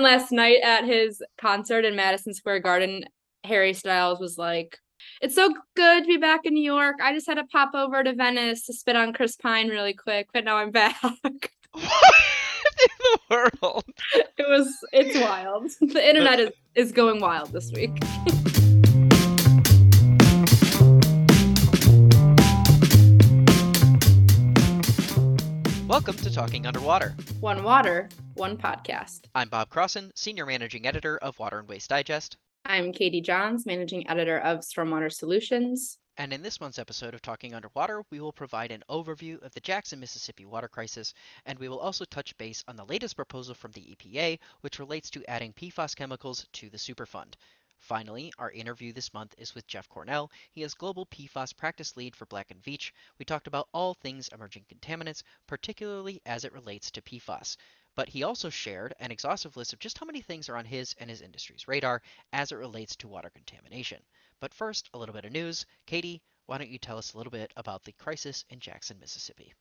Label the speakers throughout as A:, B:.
A: Last night at his concert in Madison Square Garden, Harry Styles was like, It's so good to be back in New York. I just had to pop over to Venice to spit on Chris Pine really quick, but now I'm back.
B: What in the world?
A: it was it's wild. The internet is, is going wild this week.
B: Welcome to Talking Underwater.
A: One water, one podcast.
B: I'm Bob Crossen, Senior Managing Editor of Water and Waste Digest.
A: I'm Katie Johns, Managing Editor of Stormwater Solutions.
B: And in this month's episode of Talking Underwater, we will provide an overview of the Jackson, Mississippi water crisis, and we will also touch base on the latest proposal from the EPA, which relates to adding PFAS chemicals to the Superfund. Finally, our interview this month is with Jeff Cornell. He is Global PFAS Practice Lead for Black & Veatch. We talked about all things emerging contaminants, particularly as it relates to PFAS. But he also shared an exhaustive list of just how many things are on his and his industry's radar as it relates to water contamination. But first, a little bit of news. Katie, why don't you tell us a little bit about the crisis in Jackson, Mississippi?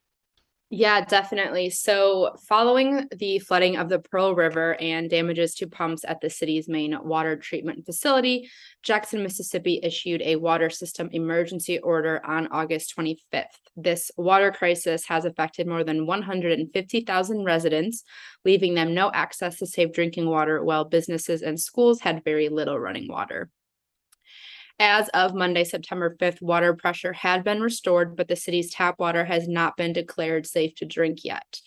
A: Yeah, definitely. So, following the flooding of the Pearl River and damages to pumps at the city's main water treatment facility, Jackson, Mississippi issued a water system emergency order on August 25th. This water crisis has affected more than 150,000 residents, leaving them no access to safe drinking water, while businesses and schools had very little running water. As of Monday, September 5th, water pressure had been restored, but the city's tap water has not been declared safe to drink yet.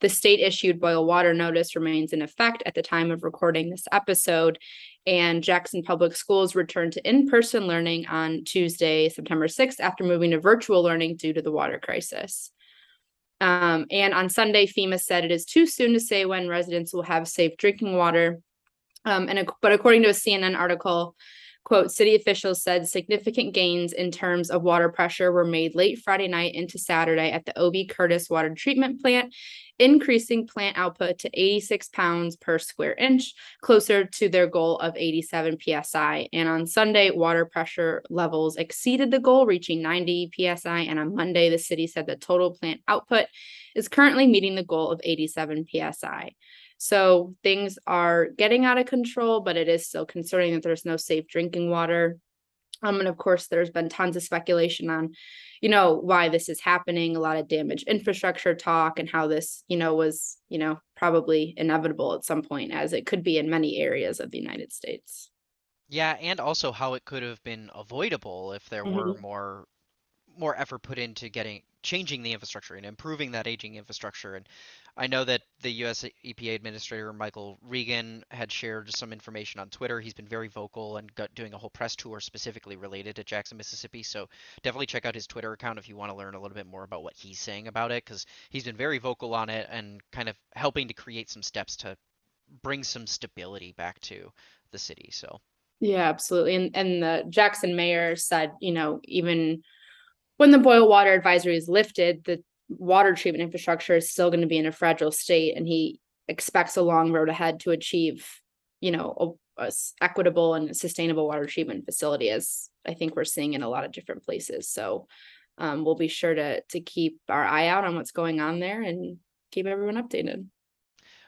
A: The state issued boil water notice remains in effect at the time of recording this episode, and Jackson Public Schools returned to in person learning on Tuesday, September 6th, after moving to virtual learning due to the water crisis. Um, and on Sunday, FEMA said it is too soon to say when residents will have safe drinking water. Um, and but according to a CNN article, Quote, city officials said significant gains in terms of water pressure were made late Friday night into Saturday at the OB Curtis water treatment plant, increasing plant output to 86 pounds per square inch, closer to their goal of 87 psi. And on Sunday, water pressure levels exceeded the goal, reaching 90 psi. And on Monday, the city said the total plant output is currently meeting the goal of 87 psi. So things are getting out of control, but it is still concerning that there's no safe drinking water. Um, and of course, there's been tons of speculation on, you know, why this is happening, a lot of damaged infrastructure talk, and how this, you know, was, you know, probably inevitable at some point, as it could be in many areas of the United States.
B: Yeah, and also how it could have been avoidable if there mm-hmm. were more more effort put into getting changing the infrastructure and improving that aging infrastructure. And I know that the U.S. EPA Administrator Michael Regan had shared some information on Twitter. He's been very vocal and doing a whole press tour specifically related to Jackson, Mississippi. So definitely check out his Twitter account if you want to learn a little bit more about what he's saying about it, because he's been very vocal on it and kind of helping to create some steps to bring some stability back to the city. So.
A: Yeah, absolutely. And and the Jackson mayor said, you know, even when the boil water advisory is lifted, the water treatment infrastructure is still going to be in a fragile state, and he expects a long road ahead to achieve, you know, a, a equitable and sustainable water treatment facility, as I think we're seeing in a lot of different places. So um, we'll be sure to to keep our eye out on what's going on there and keep everyone updated.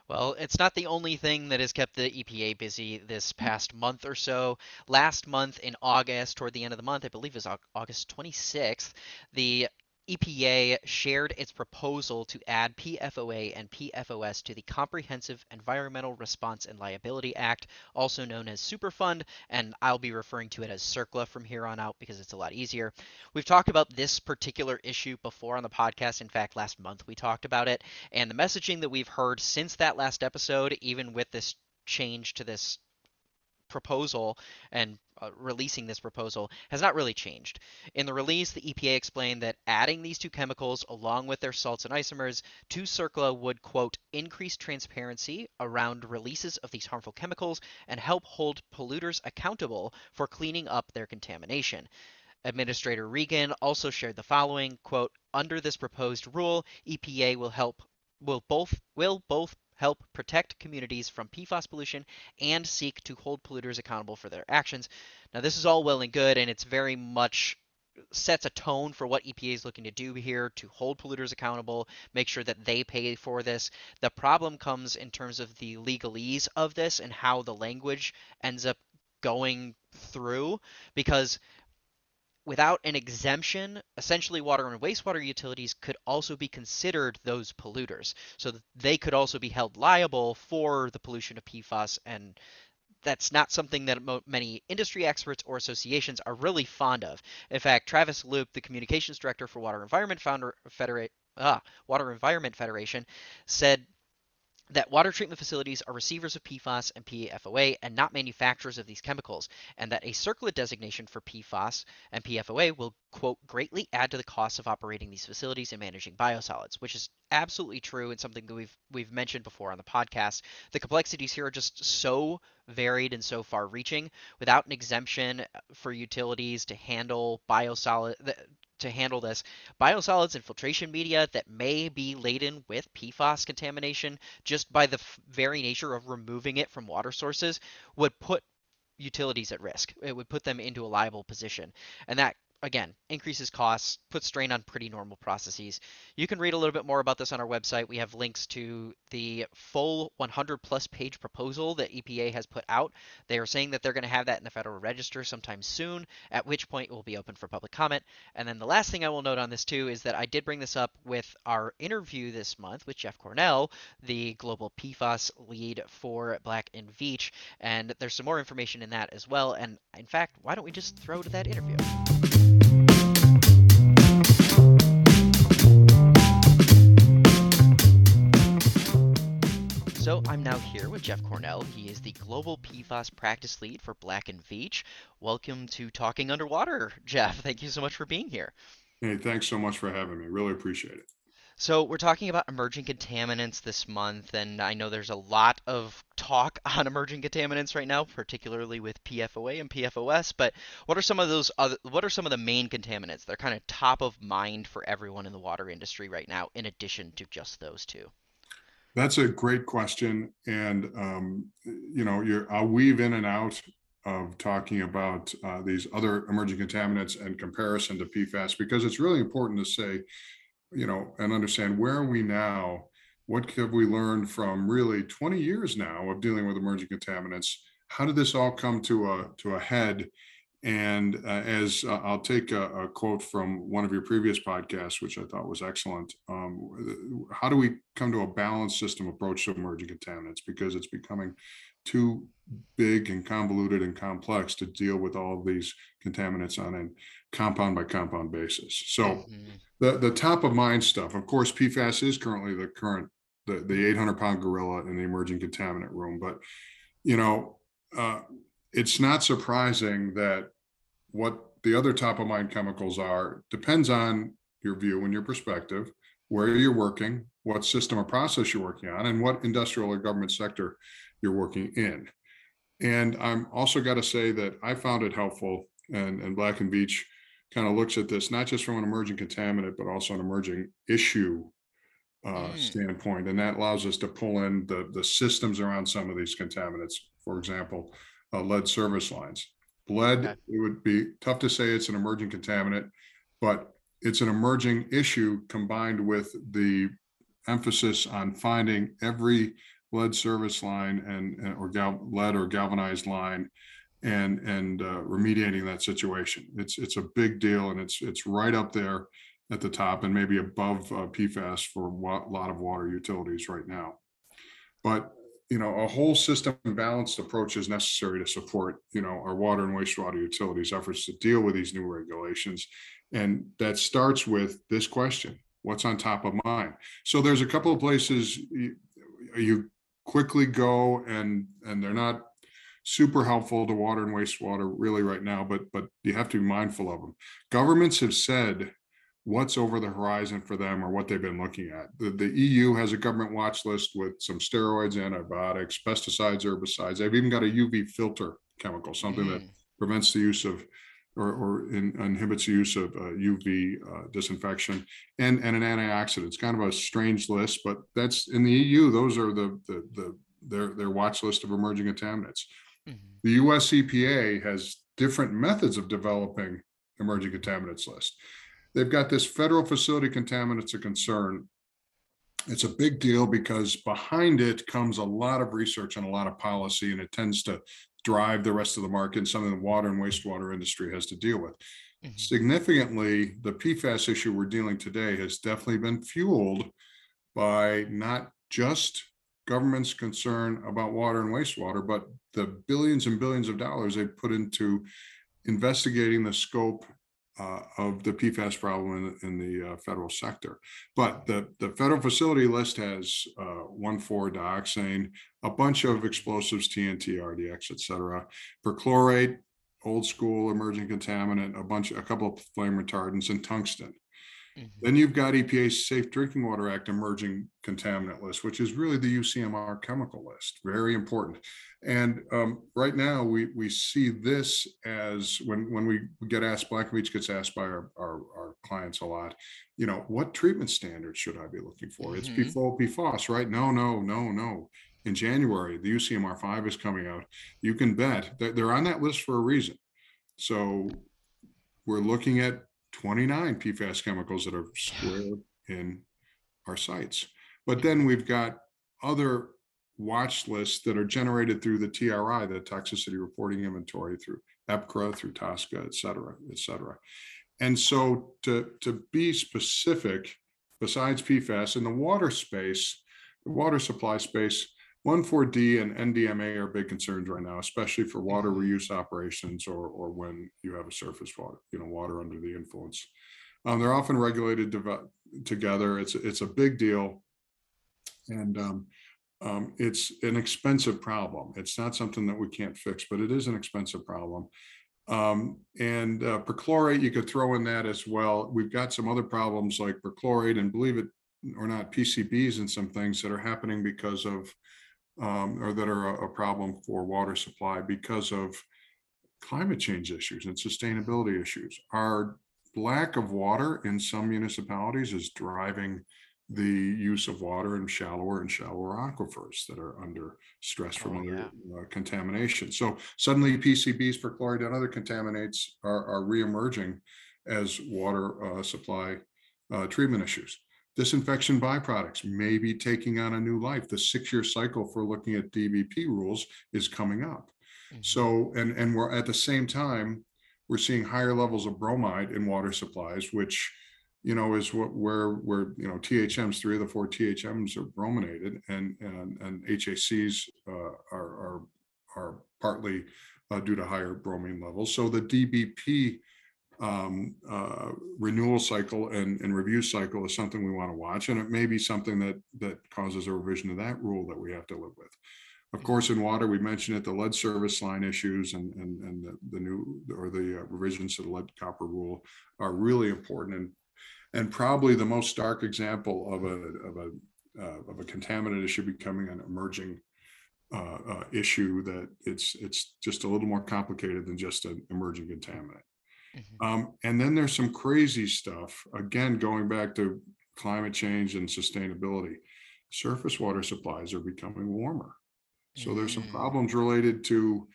B: Well, it's not the only thing that has kept the EPA busy this hmm. past month or so. Last month in August, toward the end of the month, I believe it was August 26th, the EPA shared its proposal to add PFOA and PFOS to the Comprehensive Environmental Response and Liability Act, also known as Superfund, and I'll be referring to it as CERCLA from here on out because it's a lot easier. We've talked about this particular issue before on the podcast. In fact, last month we talked about it, and the messaging that we've heard since that last episode, even with this change to this proposal and uh, releasing this proposal has not really changed. In the release, the EPA explained that adding these two chemicals along with their salts and isomers to CERCLA would, quote, increase transparency around releases of these harmful chemicals and help hold polluters accountable for cleaning up their contamination. Administrator Regan also shared the following quote under this proposed rule EPA will help will both will both help protect communities from PFAS pollution, and seek to hold polluters accountable for their actions. Now, this is all well and good, and it's very much sets a tone for what EPA is looking to do here to hold polluters accountable, make sure that they pay for this. The problem comes in terms of the legalese of this and how the language ends up going through because without an exemption, essentially water and wastewater utilities could also be considered those polluters. So they could also be held liable for the pollution of PFAS and that's not something that many industry experts or associations are really fond of. In fact, Travis Loop, the communications director for Water Environment Founder Federate, ah, Water Environment Federation, said that water treatment facilities are receivers of PFAS and PFOA and not manufacturers of these chemicals, and that a CERCLA designation for PFAS and PFOA will, quote, greatly add to the costs of operating these facilities and managing biosolids, which is absolutely true and something that we've we've mentioned before on the podcast. The complexities here are just so varied and so far reaching without an exemption for utilities to handle biosolid to handle this. Biosolids and filtration media that may be laden with PFAS contamination just by the very nature of removing it from water sources would put utilities at risk. It would put them into a liable position. And that again, increases costs, puts strain on pretty normal processes. You can read a little bit more about this on our website. We have links to the full 100 plus page proposal that EPA has put out. They are saying that they're going to have that in the Federal Register sometime soon, at which point it will be open for public comment. And then the last thing I will note on this too is that I did bring this up with our interview this month with Jeff Cornell, the global PFAS lead for Black and Veatch, and there's some more information in that as well. And in fact, why don't we just throw to that interview? So I'm now here with Jeff Cornell. He is the Global PFAS Practice Lead for Black and Veatch. Welcome to Talking Underwater, Jeff. Thank you so much for being here.
C: Hey, thanks so much for having me. Really appreciate it.
B: So we're talking about emerging contaminants this month, and I know there's a lot of talk on emerging contaminants right now, particularly with PFOA and PFOS. But what are some of those other? What are some of the main contaminants that are kind of top of mind for everyone in the water industry right now, in addition to just those two?
C: That's a great question, and um, you know, you're, I'll weave in and out of talking about uh, these other emerging contaminants and comparison to PFAS because it's really important to say, you know, and understand where are we now? What have we learned from really 20 years now of dealing with emerging contaminants? How did this all come to a to a head and uh, as uh, I'll take a, a, quote from one of your previous podcasts, which I thought was excellent. Um, how do we come to a balanced system approach to emerging contaminants? Because it's becoming too big and convoluted and complex to deal with all these contaminants on a compound by compound basis. So mm-hmm. the, the top of mind stuff, of course, PFAS is currently the current, the, the 800 pound gorilla in the emerging contaminant room. But, you know, uh, it's not surprising that what the other top of mind chemicals are depends on your view and your perspective, where you're working, what system or process you're working on, and what industrial or government sector you're working in. And I'm also got to say that I found it helpful, and, and Black and Veatch kind of looks at this not just from an emerging contaminant, but also an emerging issue uh, mm. standpoint. And that allows us to pull in the, the systems around some of these contaminants. For example, uh, lead service lines. Lead, okay. it would be tough to say it's an emerging contaminant, but it's an emerging issue combined with the emphasis on finding every lead service line and, or gal, lead or galvanized line and and uh, remediating that situation. It's it's a big deal and it's it's right up there at the top and maybe above uh, PFAS for a lot of water utilities right now. But you know, a whole system balanced approach is necessary to support, you know, our water and wastewater utilities efforts to deal with these new regulations. And that starts with this question, what's on top of mind? So there's a couple of places you, you quickly go and and they're not super helpful to water and wastewater really right now, but but you have to be mindful of them. Governments have said what's over the horizon for them or what they've been looking at. The, the EU has a government watch list with some steroids, antibiotics, pesticides, herbicides. They've even got a UV filter chemical, something mm. that prevents the use of or, or in, inhibits the use of uh, UV uh, disinfection and, and an antioxidant. It's kind of a strange list, but that's in the EU. Those are the, the, the their, their watch list of emerging contaminants. Mm-hmm. The US EPA has different methods of developing emerging contaminants list. They've got this federal facility contaminants of concern. It's a big deal because behind it comes a lot of research and a lot of policy, and it tends to drive the rest of the market and something the water and wastewater industry has to deal with.
B: Mhm.
C: Significantly, the PFAS issue we're dealing today has definitely been fueled by not just government's concern about water and wastewater, but the billions and billions of dollars they've put into investigating the scope uh, of the PFAS problem in, in the uh, federal sector. But the, the federal facility list has uh, one four dioxane, a bunch of explosives, TNT, RDX, et cetera, perchlorate, old school emerging contaminant, a bunch, a couple of flame retardants, and tungsten.
B: Mhm.
C: Then you've got EPA's Safe Drinking Water Act emerging contaminant list, which is really the UCMR chemical list, very important. And um, right now, we we see this as when when we get asked, Black Veatch gets asked by our, our our clients a lot, you know, what treatment standards should I be looking for? It's
B: Mhm.
C: PFOA, PFOS, right? No, no, no, no. In January, the UCMR five is coming out. You can bet that they're on that list for a reason. So we're looking at 29 PFAS chemicals that are squared in our sites. But then we've got other watch lists that are generated through the TRI, the Toxicity Reporting Inventory, through EPCRA, through TSCA, et cetera, et cetera. And so to, to be specific, besides PFAS, in the water space, the water supply space, 1,4-D and NDMA are big concerns right now, especially for water
B: Mhm.
C: reuse operations or, or when you have a surface water, you know, water under the influence. Um, they're often regulated together. It's, it's a big deal. And um, um, it's an expensive problem. It's not something that we can't fix, but it is an expensive problem. Um, and uh, perchlorate, you could throw in that as well. We've got some other problems like perchlorate and believe it or not, PCBs and some things that are happening because of um, or that are a, a problem for water supply because of climate change issues and sustainability issues. Our lack of water in some municipalities is driving the use of water in shallower and shallower aquifers that are under stress from
B: Oh,
C: other
B: yeah.
C: uh, contamination. So suddenly PCBs for chloride and other contaminants are, are reemerging as water uh, supply uh, treatment issues. Disinfection byproducts may be taking on a new life. The six-year cycle for looking at DBP rules is coming up.
B: Mhm.
C: So, and, and we're at the same time, we're seeing higher levels of bromide in water supplies, which, you know, is what where, where, you know, THMs, three of the four THMs are brominated and, and, and HACs uh, are, are, are partly uh, due to higher bromine levels. So the DBP um, uh, renewal cycle and, and review cycle is something we want to watch, and it may be something that, that causes a revision of that rule that we have to live with. Of course, in water, we mentioned it, the lead service line issues and, and, and the, the new, or the uh, revisions to the lead copper rule are really important and, and probably the most stark example of a, of a, uh, of a contaminant issue becoming an emerging uh, uh, issue that it's, it's just a little more complicated than just an emerging contaminant.
B: Mhm.
C: Um, and then there's some crazy stuff, again, going back to climate change and sustainability. Surface water supplies are becoming warmer. So there's some
B: Mm.
C: problems related to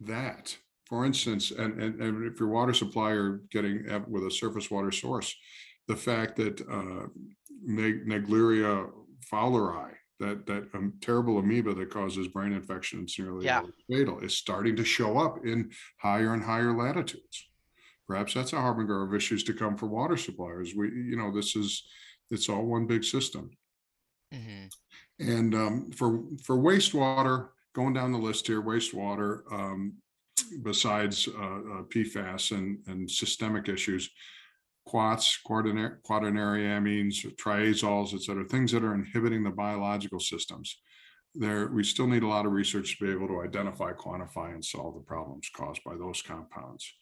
C: that. For instance, and, and, and if your water supply are getting with a surface water source, the fact that uh, Neg- Naegleria fowleri, that, that um, terrible amoeba that causes brain infection and nearly
B: Yeah.
C: fatal, is starting to show up in higher and higher latitudes. Perhaps that's a harbinger of issues to come for water suppliers. We, you know, this is, it's all one big system.
B: mm-hmm.
C: And um, for, for wastewater, going down the list here, wastewater, um, besides uh, uh, PFAS and, and systemic issues, quats, quaternary, quaternary amines, triazoles, et cetera, things that are inhibiting the biological systems. There, we still need a lot of research to be able to identify, quantify, and solve the problems caused by those compounds.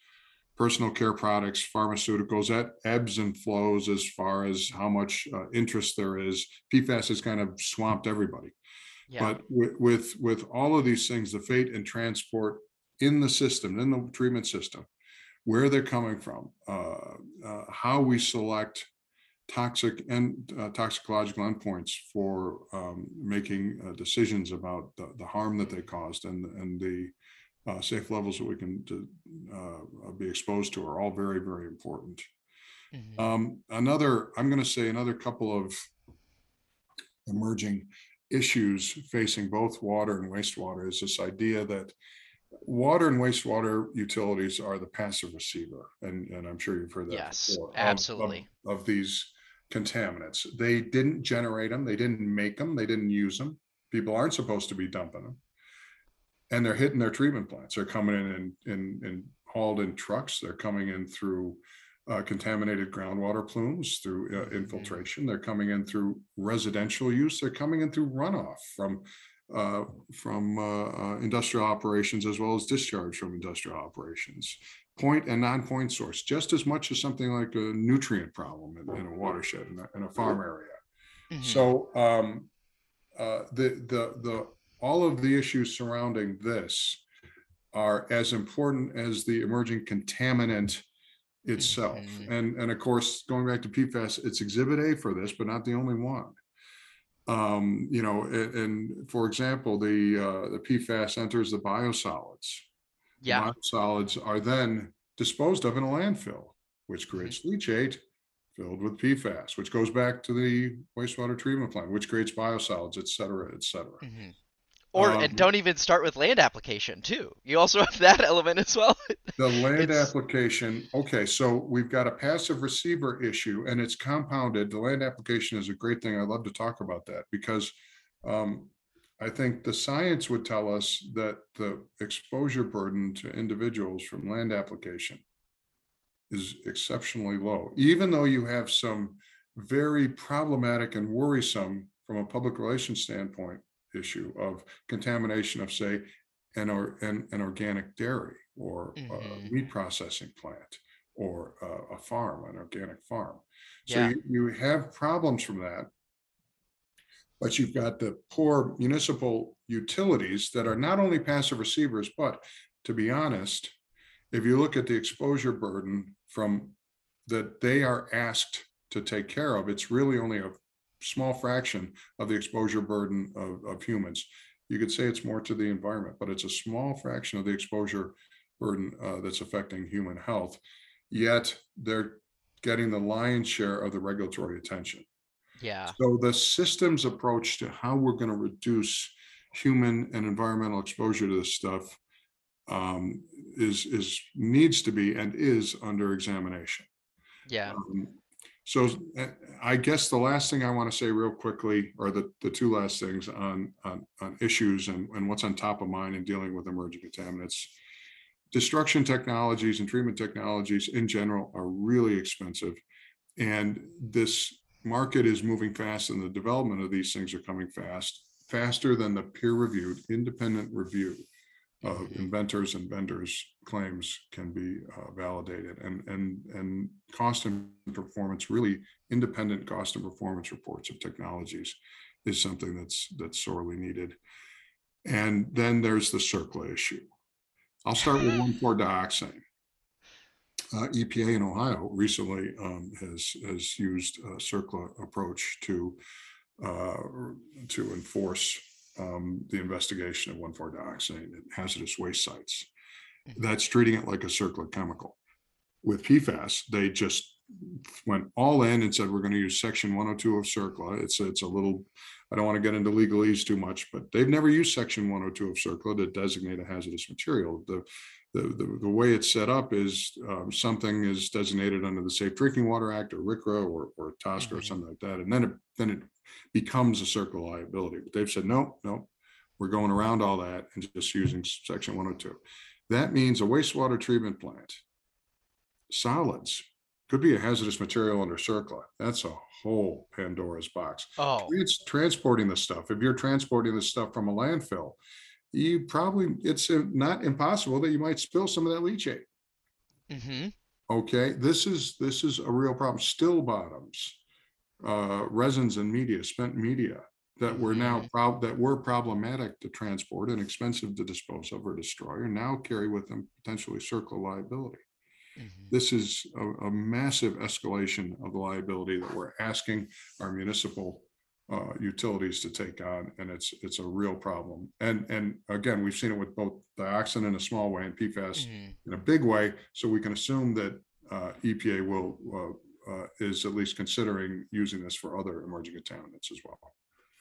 C: Personal care products, pharmaceuticals, that ebbs and flows as far as how much uh, interest there is. PFAS has kind of swamped everybody.
B: Yeah.
C: But with, with, with all of these things, the fate and transport in the system, in the treatment system, where they're coming from, uh, uh, how we select toxic and uh, toxicological endpoints for um, making uh, decisions about the, the harm that they caused and, and the uh, safe levels that we can uh, be exposed to are all very, very important.
B: Mhm.
C: Um, another, I'm gonna say another couple of emerging issues facing both water and wastewater is this idea that water and wastewater utilities are the passive receiver, and, and I'm sure you've heard that.
B: Yes,
C: before, of- of-
B: absolutely.
C: Of these contaminants. They didn't generate them, they didn't make them, they didn't use them. People aren't supposed to be dumping them. And they're hitting their treatment plants. They're coming in and, and, and hauled in trucks. They're coming in through uh, contaminated groundwater plumes, through uh,
B: Mhm.
C: infiltration. They're coming in through residential use. They're coming in through runoff from uh, from uh, uh, industrial operations as well as discharge from industrial operations. Point and non-point source, just as much as something like a nutrient problem in, in a watershed in a, in a farm area.
B: Mhm.
C: So um, uh, the the the all of the issues surrounding this are as important as the emerging contaminant itself.
B: Mhm.
C: And and of course, going back to PFAS, it's Exhibit A for this, but not the only one. Um, you know, a- and, for example, the uh, the PFAS enters the biosolids. The
B: Yeah,
C: Biosolids are then disposed of in a landfill, which
B: Mm-hmm.
C: creates leachate filled with PFAS, which goes back to the wastewater treatment plant, which creates biosolids, et cetera, et cetera.
B: mhm. Or
C: Um,
B: and don't even start with land application too. You also have that element as well.
C: The land
B: It's-
C: application, okay, so we've got a passive receiver issue and it's compounded. The land application is a great thing. I'd love to talk about that because um, I think the science would tell us that the exposure burden to individuals from land application is exceptionally low, even though you have some very problematic and worrisome from a public relations standpoint issue of contamination of, say, an or an, an organic dairy or a
B: Mhm.
C: meat processing plant or a, a farm, an organic farm. So
B: Yeah.
C: you, you have problems from that. But you've got the poor municipal utilities that are not only passive receivers, but to be honest, if you look at the exposure burden from that they are asked to take care of, it's really only a small fraction of the exposure burden of, of humans. You could say it's more to the environment, but it's a small fraction of the exposure burden uh, that's affecting human health. Yet they're getting the lion's share of the regulatory attention.
B: Yeah.
C: So the systems approach to how we're going to reduce human and environmental exposure to this stuff um, is is needs to be and is under examination.
B: Yeah.
C: Um, So uh, I guess the last thing I want to say real quickly, or the, the two last things on, on, on issues and, and what's on top of mind in dealing with emerging contaminants. Destruction technologies and treatment technologies in general are really expensive. And this market is moving fast and the development of these things are coming fast, faster than the peer-reviewed independent review of
B: Mhm.
C: inventors and vendors claims can be uh, validated and, and, and cost and performance, really independent cost and performance reports of technologies is something that's, that's sorely needed. And then there's the CERCLA issue. I'll start with one four dioxane. Uh, EPA in Ohio recently um, has, has used a CERCLA approach to uh, to enforce um, the investigation of one four dioxane at hazardous waste sites. That's treating it like a CERCLA chemical. With PFAS, they just went all in and said, we're going to use section one oh two of CERCLA. It's, it's a little, I don't want to get into legalese too much, but they've never used section one oh two of CERCLA to designate a hazardous material. The, the, the, the way it's set up is um, something is designated under the Safe Drinking Water Act or RCRA or, or TSCA or
B: Mhm.
C: something like that. And then it, then it becomes a CERCLA liability. But they've said, no, no, we're going around all that and just using section one oh two. That means a wastewater treatment plant, solids, could be a hazardous material under CERCLA. That's a whole Pandora's box.
B: Oh,
C: it's transporting the stuff, if you're transporting the stuff from a landfill, you probably, it's uh, not impossible that you might spill some of that leachate.
B: hmm
C: Okay, this is, this is a real problem. Still bottoms, uh, resins and media, spent media that were now prob, that were problematic to transport and expensive to dispose of or destroy, or now carry with them potentially CERCLA liability.
B: hmm
C: This is a, a massive escalation of the liability that we're asking our municipal uh, utilities to take on, and it's, it's a real problem. And, and again, we've seen it with both dioxane in a small way and PFAS
B: Mhm.
C: in a big way, so we can assume that uh, EPA will, uh, uh, is at least considering using this for other emerging contaminants as well.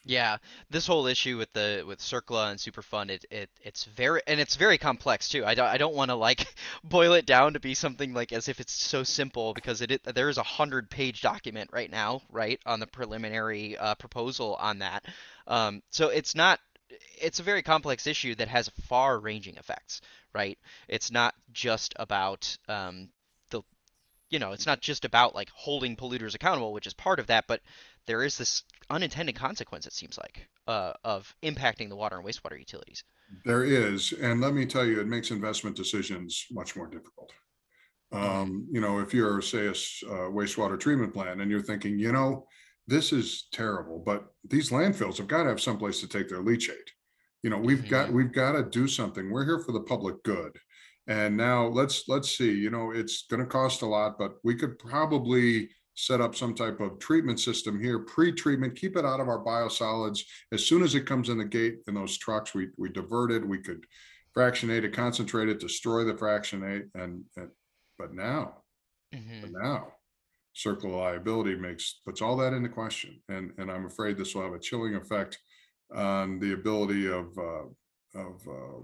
B: Yeah, this whole issue with the with CERCLA and Superfund, it, it it's very and it's very complex too. I don't I don't want to like boil it down to be something like as if it's so simple because it, it there is a hundred page document right now, right, on the preliminary uh, proposal on that. Um, so it's not it's a very complex issue that has far ranging effects, right? It's not just about um, the you know, it's not just about like holding polluters accountable, which is part of that, but there is this unintended consequence, it seems like, uh, of impacting the water and wastewater utilities.
C: There is, and let me tell you, it makes investment decisions much more difficult. Um, you know, if you're, say, a uh, wastewater treatment plant and you're thinking, you know, this is terrible, but these landfills have got to have someplace to take their leachate. You know, we've got,
B: Mhm.
C: we've got to do something. We're here for the public good. And now let's, let's see, you know, it's gonna cost a lot, but we could probably set up some type of treatment system here, pre-treatment, keep it out of our biosolids. As soon as it comes in the gate in those trucks, we, we divert it, we could fractionate it, concentrate it, destroy the fractionate and, and, but now,
B: hmm
C: but now, CERCLA liability makes, puts all that into question. And, and I'm afraid this will have a chilling effect on the ability of, uh, of, uh,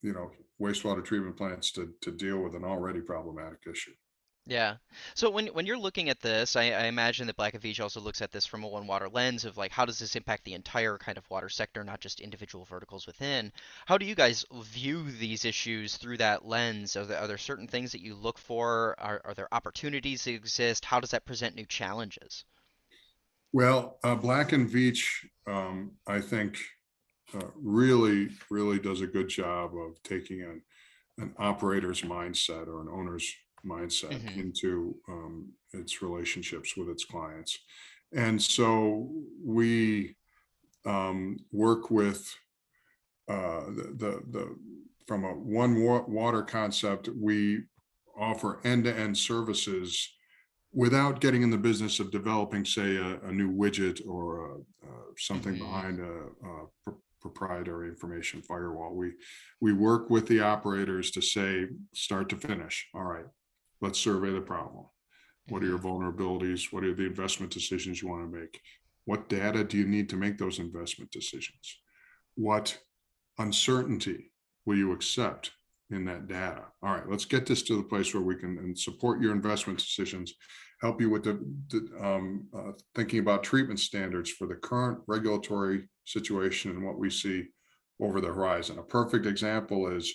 C: you know, wastewater treatment plants to, to deal with an already problematic issue.
B: Yeah. So when when you're looking at this, I, I imagine that Black and Veatch also looks at this from a one water lens of like how does this impact the entire kind of water sector, not just individual verticals within. How do you guys view these issues through that lens? Are there, are there certain things that you look for? Are, are there opportunities that exist? How does that present new challenges?
C: Well, uh, Black and Veatch, um, I think, uh, really, really does a good job of taking an, an operator's mindset or an owner's mindset
B: Mhm.
C: into, um, its relationships with its clients. And so we, um, work with, uh, the, the, the, from a one water concept, we offer end-to-end services without getting in the business of developing, say, a, a new widget or a, uh, something
B: Mhm.
C: behind a, a pro- proprietary information firewall. We we work with the operators to say, start to finish. All right, let's survey the problem. What are your vulnerabilities? What are the investment decisions you want to make? What data do you need to make those investment decisions? What uncertainty will you accept in that data? All right, let's get this to the place where we can support your investment decisions, help you with the, the, um, uh, thinking about treatment standards for the current regulatory situation and what we see over the horizon. A perfect example is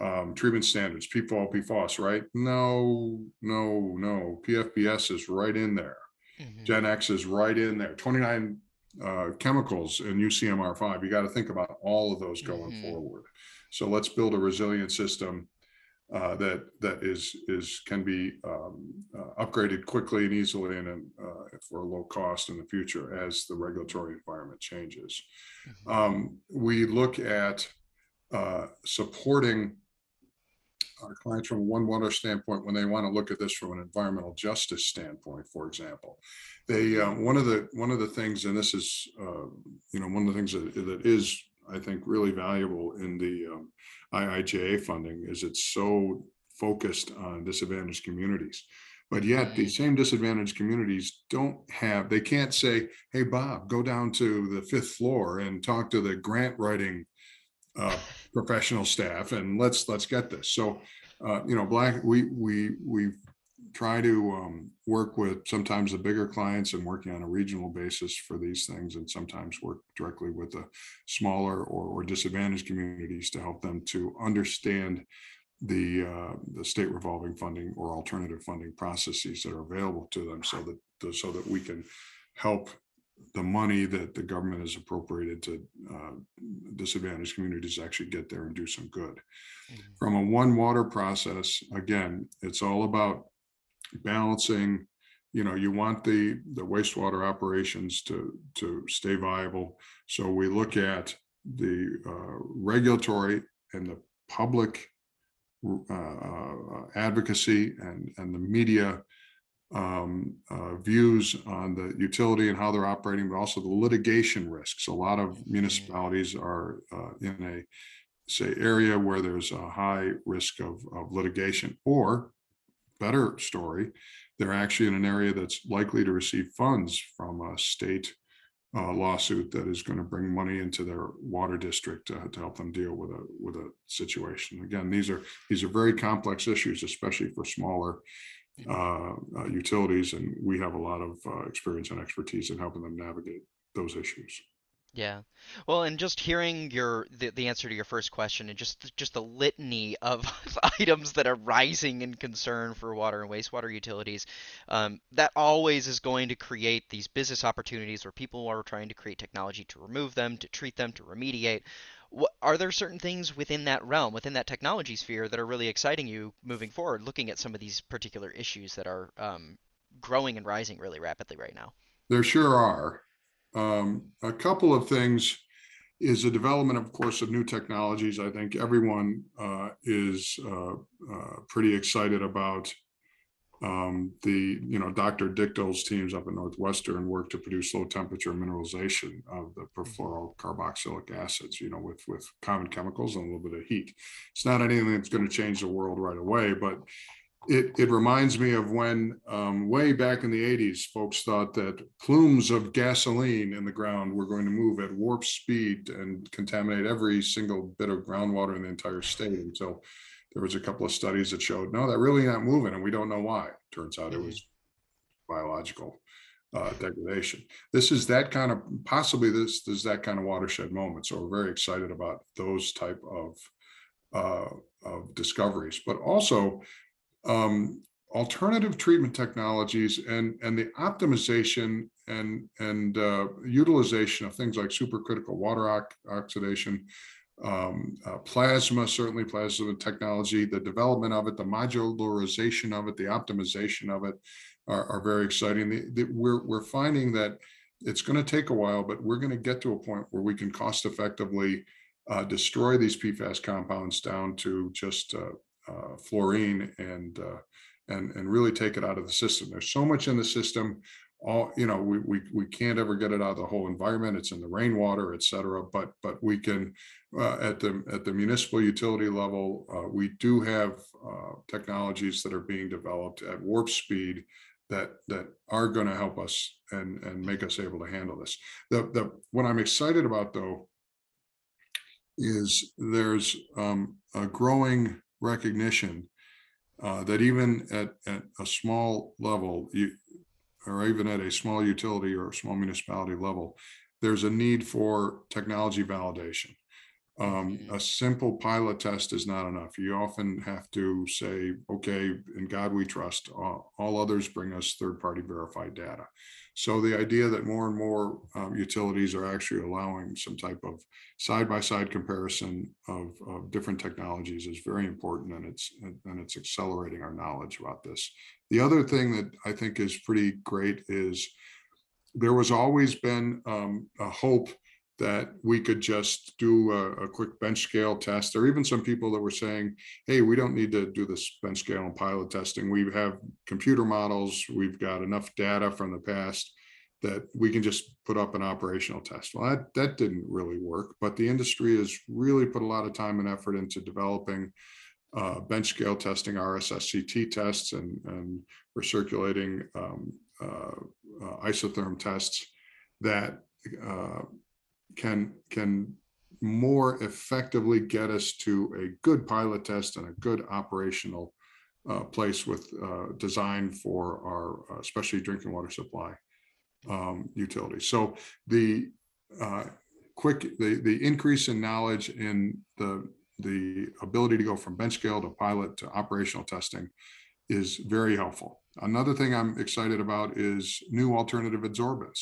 C: um, treatment standards, PFOA, PFOS, right? No, no, no. PFBS is right in there.
B: Mhm.
C: Gen X is right in there. Twenty-nine uh, chemicals in UCMR five. You got to think about all of those going
B: Mhm.
C: forward. So let's build a resilient system uh, that that is is can be um, uh, upgraded quickly and easily and uh, for a low cost in the future as the regulatory environment changes.
B: Mhm.
C: Um, we look at uh, supporting our clients from one water standpoint when they want to look at this from an environmental justice standpoint, for example. They um, one of the one of the things, and this is uh, you know one of the things that, that is I think really valuable in the um, IIJA funding is it's so focused on disadvantaged communities. But yet the
B: Mm.
C: same disadvantaged communities don't have, they can't say, hey, Bob, go down to the fifth floor and talk to the grant writing uh, professional staff and let's, let's get this. So, uh, you know, Black, we, we, we try to um, work with sometimes the bigger clients and working on a regional basis for these things and sometimes work directly with the smaller or, or disadvantaged communities to help them to understand the uh, the state revolving funding or alternative funding processes that are available to them so that so that we can help the money that the government has appropriated to uh, disadvantaged communities actually get there and do some good.
B: Mhm.
C: From a one water process, again, it's all about balancing you know you want the the wastewater operations to to stay viable so we look at the uh, regulatory and the public uh, uh, advocacy and and the media um, uh, views on the utility and how they're operating, but also the litigation risks. A lot of municipalities are uh, in a say area where there's a high risk of, of litigation or better story, they're actually in an area that's likely to receive funds from a state uh, lawsuit that is going to bring money into their water district to help them deal with a with a situation. Again, these are these are very complex issues, especially for smaller uh, uh, utilities, and we have a lot of uh, experience and expertise in helping them navigate those issues.
B: Yeah. Well, and just hearing your the, the answer to your first question and just just the litany of items that are rising in concern for water and wastewater utilities, um, that always is going to create these business opportunities where people are trying to create technology to remove them, to treat them, to remediate. What, are there certain things within that realm, within that technology sphere, that are really exciting you moving forward, looking at some of these particular issues that are um, growing and rising really rapidly right now?
C: There sure are. Um, a couple of things is the development, of course, of new technologies. I think everyone uh, is uh, uh, pretty excited about um, the, you know, Dr. Dichtel's teams up in Northwestern work to produce low temperature mineralization of the perfluorocarboxylic acids, you know, with, with common chemicals and a little bit of heat. It's not anything that's going to change the world right away, but it, it reminds me of when um, way back in the 80s, folks thought that plumes of gasoline in the ground were going to move at warp speed and contaminate every single bit of groundwater in the entire state until there was a couple of studies that showed no, they're really not moving, and we don't know why. Turns out it was biological uh, degradation. This is that kind of possibly this, this is that kind of watershed moment. So we're very excited about those type of uh, of discoveries, but also um, alternative treatment technologies and and the optimization and and uh, utilization of things like supercritical water ox oxidation um, uh, plasma certainly plasma technology the development of it the modularization of it the optimization of it are, are very exciting the, the, we're we're finding that it's going to take a while but we're going to get to a point where we can cost effectively uh, destroy these PFAS compounds down to just uh, uh, fluorine and uh, and and really take it out of the system. There's so much in the system. All you know, we we we can't ever get it out of the whole environment. It's in the rainwater, et cetera. But but we can uh, at the at the municipal utility level, uh, we do have uh, technologies that are being developed at warp speed that that are going to help us and and make us able to handle this. The the what I'm excited about though is there's um, a growing recognition uh, that even at, at a small level, you, or even at a small utility or a small municipality level, there's a need for technology validation. Um, a simple pilot test is not enough. You often have to say, okay, in God we trust. All, all others bring us third-party verified data. So the idea that more and more um, utilities are actually allowing some type of side-by-side comparison of, of different technologies is very important, and it's and it's accelerating our knowledge about this. The other thing that I think is pretty great is there was always been um, a hope that we could just do a, a, quick bench scale test. There are even some people that were saying, hey, we don't need to do this bench scale and pilot testing. We have computer models, we've got enough data from the past that we can just put up an operational test. Well, that, that didn't really work, but the industry has really put a lot of time and effort into developing uh, bench scale testing, RSSCT tests, and, and recirculating um, uh, uh, isotherm tests that uh, can can more effectively get us to a good pilot test and a good operational uh, place with uh, design for our uh, especially drinking water supply um, utilities. So the uh, quick the the increase in knowledge in the the ability to go from bench scale to pilot to operational testing is very helpful. Another thing I'm excited about is new alternative adsorbents.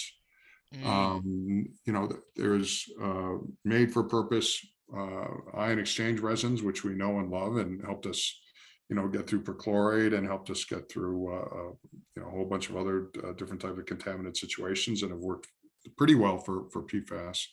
C: Mm. Um, you know, there's uh, made for purpose uh, ion exchange resins, which we know and love and helped us, you know, get through perchlorate and helped us get through, uh, uh you know, a whole bunch of other uh, different type of contaminant situations and have worked pretty well for, for PFAS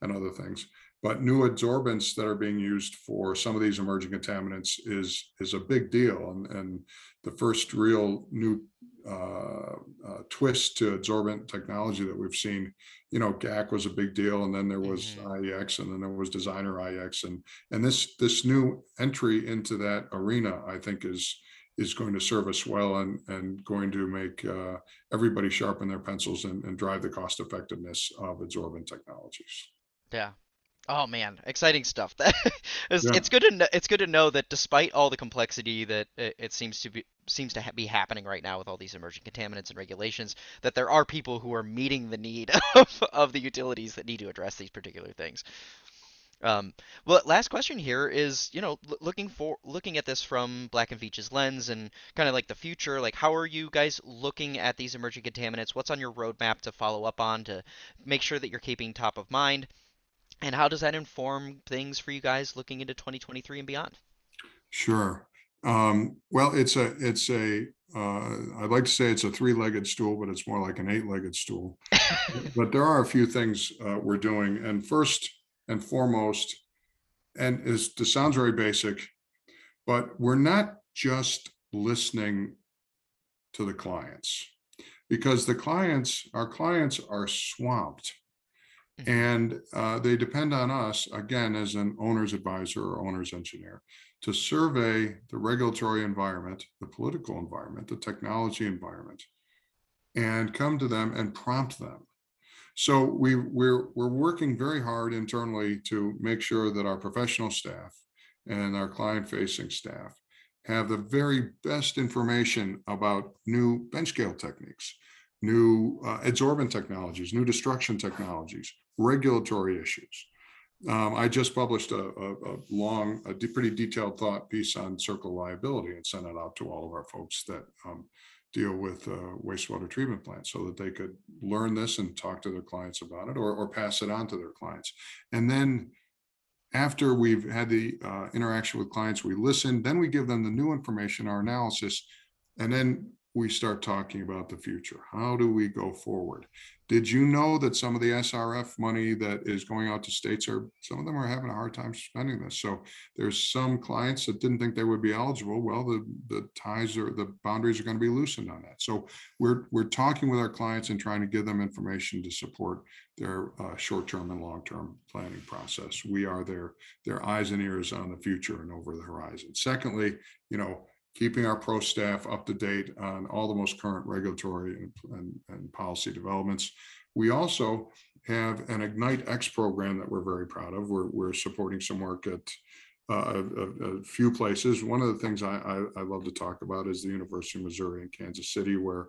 C: and other things. But new adsorbents that are being used for some of these emerging contaminants is is a big deal. And, and the first real new uh, uh, twist to absorbent technology that we've seen. You know, GAC was a big deal, and then there was
B: Mhm.
C: IEX, and then there was Designer IEX, and and this this new entry into that arena, I think, is is going to serve us well and and going to make uh, everybody sharpen their pencils and, and drive the cost effectiveness of absorbent technologies.
B: Yeah. Oh man, exciting stuff. That it's,
C: Yeah.
B: it's good to know, it's good to know that despite all the complexity that it, it seems to be seems to ha be happening right now with all these emerging contaminants and regulations, that there are people who are meeting the need of, of the utilities that need to address these particular things. Um, well, last question here is, you know, l- looking for looking at this from Black and Veatch's lens and kind of like the future, like how are you guys looking at these emerging contaminants? What's on your roadmap to follow up on to make sure that you're keeping top of mind? And how does that inform things for you guys looking into 2023 and beyond?
C: Sure. Um, well, it's a, it's a, uh, I'd like to say it's a three-legged stool, but it's more like an eight-legged stool. But there are a few things, uh, we're doing, and first and foremost, and is, this sounds very basic, but we're not just listening to the clients. Because the clients, our clients are swamped.
B: Mhm.
C: And uh, they depend on us, again, as an owner's advisor or owner's engineer, to survey the regulatory environment, the political environment, the technology environment, and come to them and prompt them. So we, we're, we're working very hard internally to make sure that our professional staff and our client-facing staff have the very best information about new bench scale techniques, new uh, adsorbent technologies, new destruction technologies, regulatory issues. Um, I just published a, a, a long, a de- pretty detailed thought piece on CERCLA liability and sent it out to all of our folks that um, deal with uh, wastewater treatment plants so that they could learn this and talk to their clients about it or, or pass it on to their clients. And then after we've had the uh, interaction with clients, we listen, then we give them the new information, our analysis, and then we start talking about the future. How do we go forward? Did you know that some of the SRF money that is going out to states are, some of them are having a hard time spending this. So there's some clients that didn't think they would be eligible. Well, the, the ties are, the boundaries are going to be loosened on that. So we're, we're talking with our clients and trying to give them information to support their uh, short-term and long-term planning process. We are their, their eyes and ears on the future and over the horizon. Secondly, you know, keeping our pro staff up to date on all the most current regulatory and, and, and policy developments. We also have an Ignite X program that we're very proud of. We're, we're supporting some work at uh, a, a- few places. One of the things I, I, I love to talk about is the University of Missouri in Kansas City, where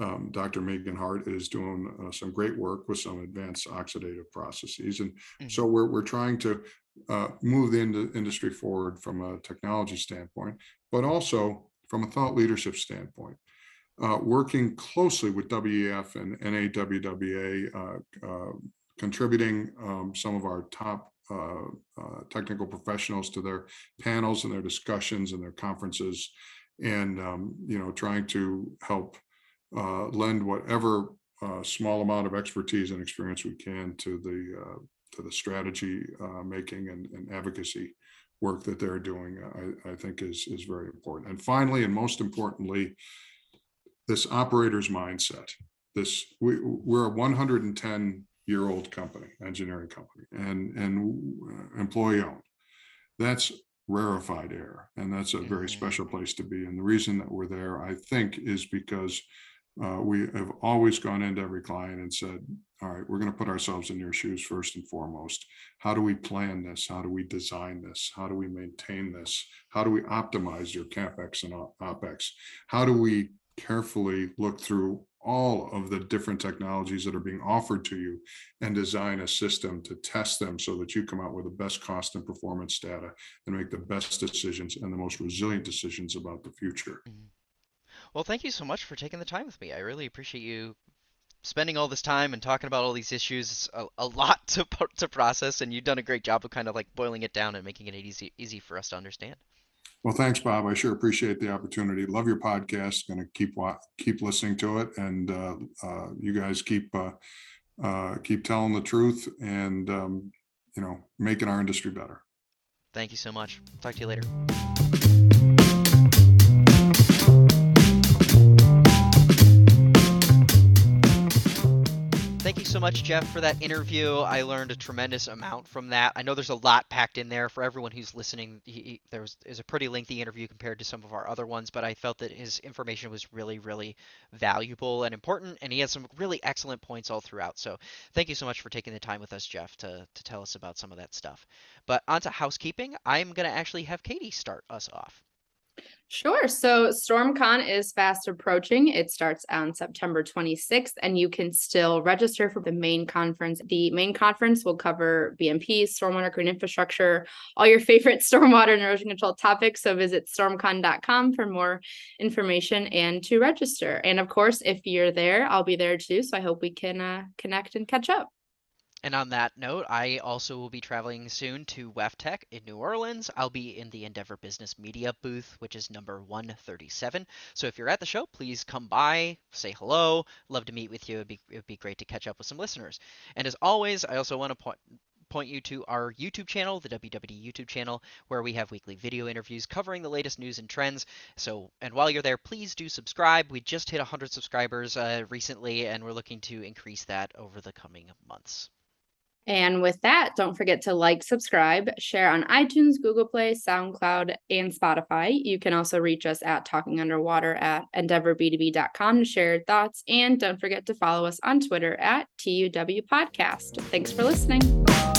C: um, Dr. Megan Hart is doing uh, some great work with some advanced oxidative processes. And so we're, we're trying to uh, move the ind- industry forward from a technology standpoint, but also from a thought leadership standpoint. Uh, working closely with WEF and AWWA, uh, uh, contributing um, some of our top uh, uh, technical professionals to their panels and their discussions and their conferences, and um, you know, trying to help uh, lend whatever uh, small amount of expertise and experience we can to the uh, to the strategy uh, making and, and advocacy work that they're doing. I, I think is is very important. And finally, and most importantly, this operator's mindset. This we we're a 110 year old company, engineering company, and and uh, employee owned. That's rarefied air, and that's a very
B: Mhm.
C: special place to be. And the reason that we're there, I think, is because uh, we have always gone into every client and said, all right, we're going to put ourselves in your shoes first and foremost. How do we plan this? How do we design this? How do we maintain this? How do we optimize your CapEx and OpEx? How do we carefully look through all of the different technologies that are being offered to you and design a system to test them so that you come out with the best cost and performance data and make the best decisions and the most resilient decisions about the future.
B: Well, thank you so much for taking the time with me. I really appreciate you spending all this time and talking about all these issues. It's a, a lot to to process, and you've done a great job of kind of like boiling it down and making it easy easy for us to understand.
C: Well, thanks, Bob. I sure appreciate the opportunity. Love your podcast. Going to keep keep listening to it, and uh, uh, you guys keep uh, uh, keep telling the truth and um, you know making our industry better.
B: Thank you so much. Talk to you later. So much, Jeff, for that interview. I learned a tremendous amount from that. I know there's a lot packed in there for everyone who's listening. He, he, there was is a pretty lengthy interview compared to some of our other ones, but I felt that his information was really, really valuable and important, and he had some really excellent points all throughout. So thank you so much for taking the time with us, Jeff, to to tell us about some of that stuff. But on to housekeeping, I'm gonna actually have Katie start us off.
A: Sure. So StormCon is fast approaching. It starts on September 26th, and you can still register for the main conference. The main conference will cover BMP, stormwater green infrastructure, all your favorite stormwater and erosion control topics. So visit stormcon.com for more information and to register. And of course, if you're there, I'll be there too. So I hope we can uh, connect and catch up.
B: And on that note, I also will be traveling soon to WEFTEC in New Orleans. I'll be in the Endeavor Business Media booth, which is number 137. So if you're at the show, please come by, say hello. Love to meet with you. It'd be, it'd be great to catch up with some listeners. And as always, I also want to point point you to our YouTube channel, the WWD YouTube channel, where we have weekly video interviews covering the latest news and trends. So, and while you're there, please do subscribe. We just hit 100 subscribers uh, recently, and we're looking to increase that over the coming months.
A: And with that, don't forget to like, subscribe, share on iTunes, Google Play, SoundCloud, and Spotify. You can also reach us at Talking Underwater at EndeavorB2B.com to share your thoughts. And don't forget to follow us on Twitter at TUW Podcast. Thanks for listening.